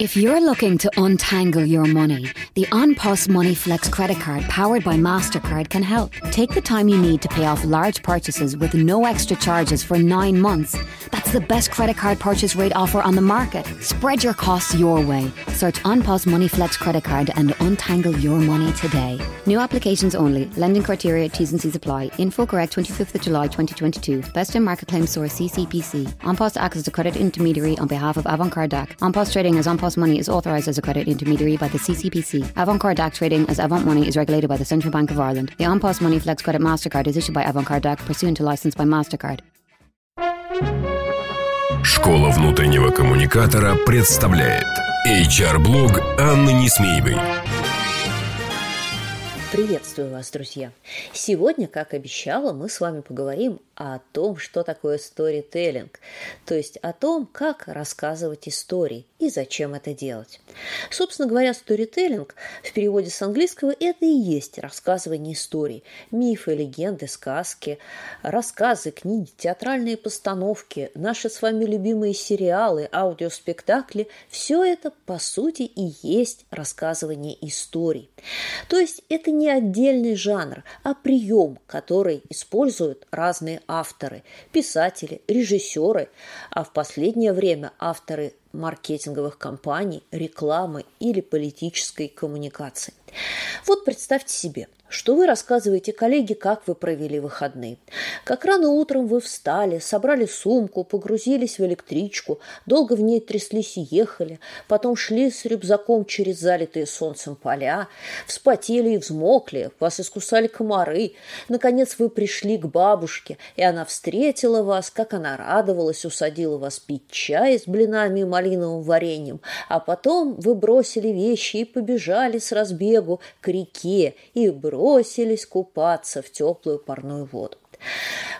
If you're looking to untangle your money, the OnPos Money Flex credit card powered by MasterCard can help. Take the time you need to pay off large purchases with no extra charges for nine months. That's the best credit card purchase rate offer on the market. Spread your costs your way. Search OnPos Money Flex credit card and untangle your money today. New applications only. Lending criteria, T's and C's apply. Info correct 25th of July 2022. Best in market claim source CCPC. OnPos acts as a credit intermediary on behalf of Avantcard DAC. OnPos trading as OnPos Money is authorised as a credit intermediary by the CCPC. Avantcard DAC trading as Avant Money is regulated by the Central Bank of Ireland. The OnPos Money Flex Credit MasterCard is issued by Avantcard DAC pursuant to license by MasterCard. Школа внутреннего коммуникатора представляет HR-блог Анны Несмеевой. Приветствую вас, друзья! Сегодня, как обещала, мы с вами поговорим о том, что такое сторителлинг, то есть о том, как рассказывать истории и зачем это делать. Собственно говоря, сторителлинг в переводе с английского это и есть рассказывание историй, мифы, легенды, сказки, рассказы, книги, театральные постановки, наши с вами любимые сериалы, аудиоспектакли – все это, по сути, и есть рассказывание историй. То есть это не отдельный жанр, а прием, который используют разные авторы, писатели, режиссеры, а в последнее время авторы маркетинговых кампаний, рекламы или политической коммуникации. Вот представьте себе – что вы рассказываете коллеге, как вы провели выходные. Как рано утром вы встали, собрали сумку, погрузились в электричку, долго в ней тряслись и ехали, потом шли с рюкзаком через залитые солнцем поля, вспотели и взмокли, вас искусали комары. Наконец вы пришли к бабушке, и она встретила вас, как она радовалась, усадила вас пить чай с блинами и малиновым вареньем, а потом вы бросили вещи и побежали с разбегу к реке и бросили бросились купаться в теплую парную воду.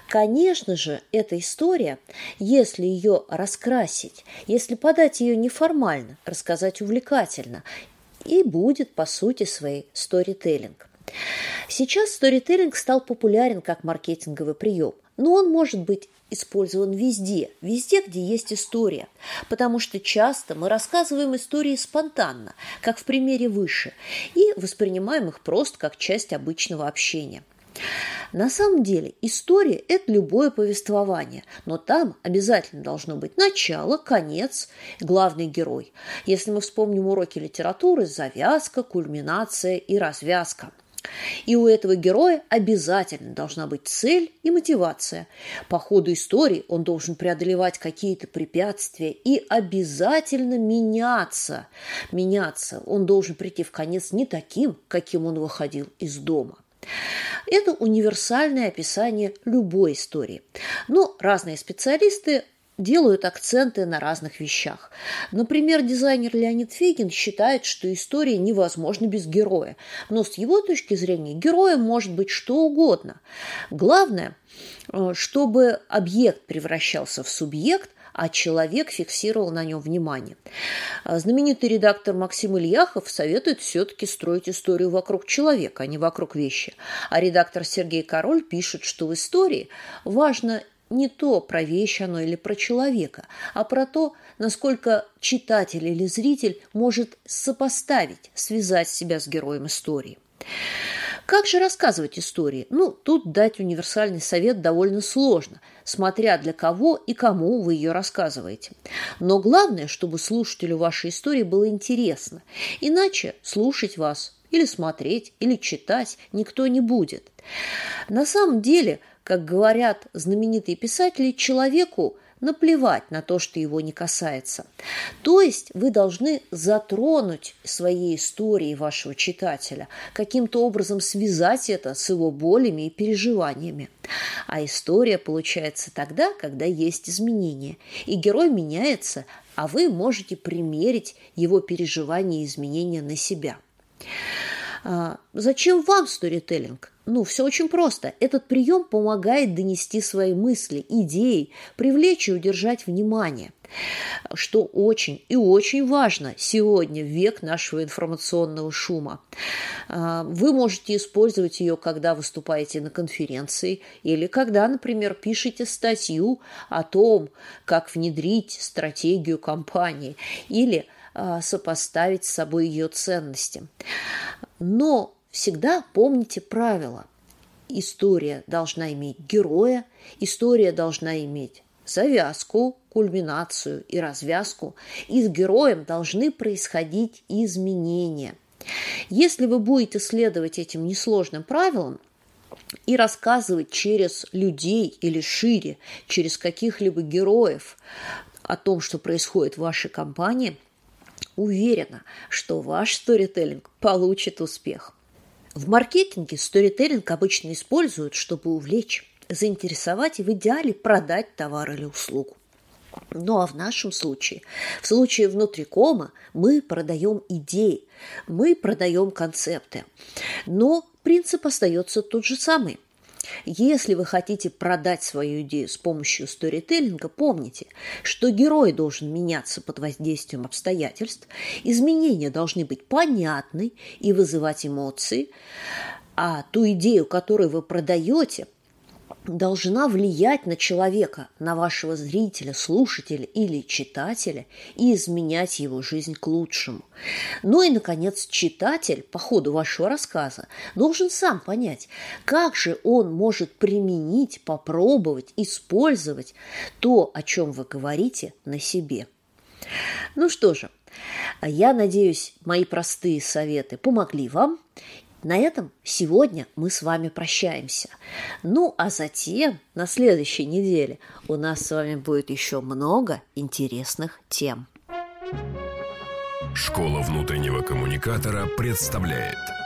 Конечно же, эта история, если ее раскрасить, если подать ее неформально, рассказать увлекательно, и будет, по сути своей, сторителлинг. Сейчас сторителлинг стал популярен как маркетинговый прием, но он может быть использован везде, везде, где есть история. Потому что часто мы рассказываем истории спонтанно, как в примере выше, и воспринимаем их просто как часть обычного общения. На самом деле история – это любое повествование, но там обязательно должно быть начало, конец, главный герой. Если мы вспомним уроки литературы – завязка, кульминация и развязка – и у этого героя обязательно должна быть цель и мотивация. По ходу истории он должен преодолевать какие-то препятствия и обязательно меняться. Меняться. Он должен прийти в конец не таким, каким он выходил из дома. Это универсальное описание любой истории. Но разные специалисты делают акценты на разных вещах. Например, дизайнер Леонид Фегин считает, что история невозможна без героя. Но с его точки зрения героем может быть что угодно. Главное, э, чтобы объект превращался в субъект, а человек фиксировал на нем внимание. А знаменитый редактор Максим Ильяхов советует все-таки строить историю вокруг человека, а не вокруг вещи. А редактор Сергей Король пишет, что в истории важно не то, про вещь оно или про человека, а про то, насколько читатель или зритель может сопоставить, связать себя с героем истории. Как же рассказывать истории? Ну, тут дать универсальный совет довольно сложно, смотря для кого и кому вы ее рассказываете. Но главное, чтобы слушателю вашей истории было интересно. Иначе слушать вас или смотреть, или читать никто не будет. На самом деле – как говорят знаменитые писатели, человеку наплевать на то, что его не касается. То есть вы должны затронуть своей историей вашего читателя, каким-то образом связать это с его болями и переживаниями. А история получается тогда, когда есть изменения. И герой меняется, а вы можете примерить его переживания и изменения на себя. А, зачем вам сторителлинг? Ну, все очень просто. Этот прием помогает донести свои мысли, идеи, привлечь и удержать внимание. Что очень и очень важно сегодня, век нашего информационного шума. А, вы можете использовать ее, когда выступаете на конференции или когда, например, пишете статью о том, как внедрить стратегию компании или а, сопоставить с собой ее ценности. Но всегда помните правила. История должна иметь героя, история должна иметь завязку, кульминацию и развязку, и с героем должны происходить изменения. Если вы будете следовать этим несложным правилам, и рассказывать через людей или шире, через каких-либо героев о том, что происходит в вашей компании, уверена, что ваш сторителлинг получит успех. В маркетинге сторителлинг обычно используют, чтобы увлечь, заинтересовать и в идеале продать товар или услугу. Ну а в нашем случае, в случае внутрикома, мы продаем идеи, мы продаем концепты. Но принцип остается тот же самый. Если вы хотите продать свою идею с помощью сторителлинга, помните, что герой должен меняться под воздействием обстоятельств, изменения должны быть понятны и вызывать эмоции, а ту идею, которую вы продаете – должна влиять на человека, на вашего зрителя, слушателя или читателя и изменять его жизнь к лучшему. Ну и, наконец, читатель по ходу вашего рассказа должен сам понять, как же он может применить, попробовать, использовать то, о чем вы говорите, на себе. Ну что же, я надеюсь, мои простые советы помогли вам, на этом сегодня мы с вами прощаемся. Ну, а затем на следующей неделе у нас с вами будет еще много интересных тем. Школа внутреннего коммуникатора представляет –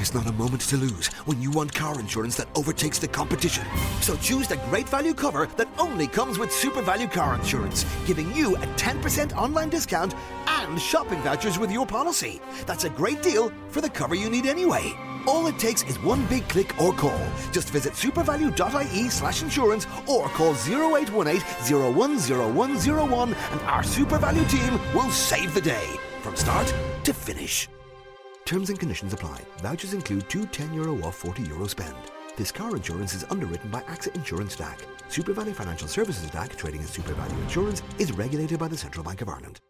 There's not a moment to lose when you want car insurance that overtakes the competition. So choose the great value cover that only comes with Super Value Car Insurance, giving you a 10% online discount and shopping vouchers with your policy. That's a great deal for the cover you need anyway. All it takes is one big click or call. Just visit supervalue.ie slash insurance or call 0818 010101 and our Super Value team will save the day from start to finish. Terms and conditions apply. Vouchers include two 10 euro off 40 euro spend. This car insurance is underwritten by AXA Insurance DAC. SuperValue Financial Services DAC, trading as SuperValue Insurance, is regulated by the Central Bank of Ireland.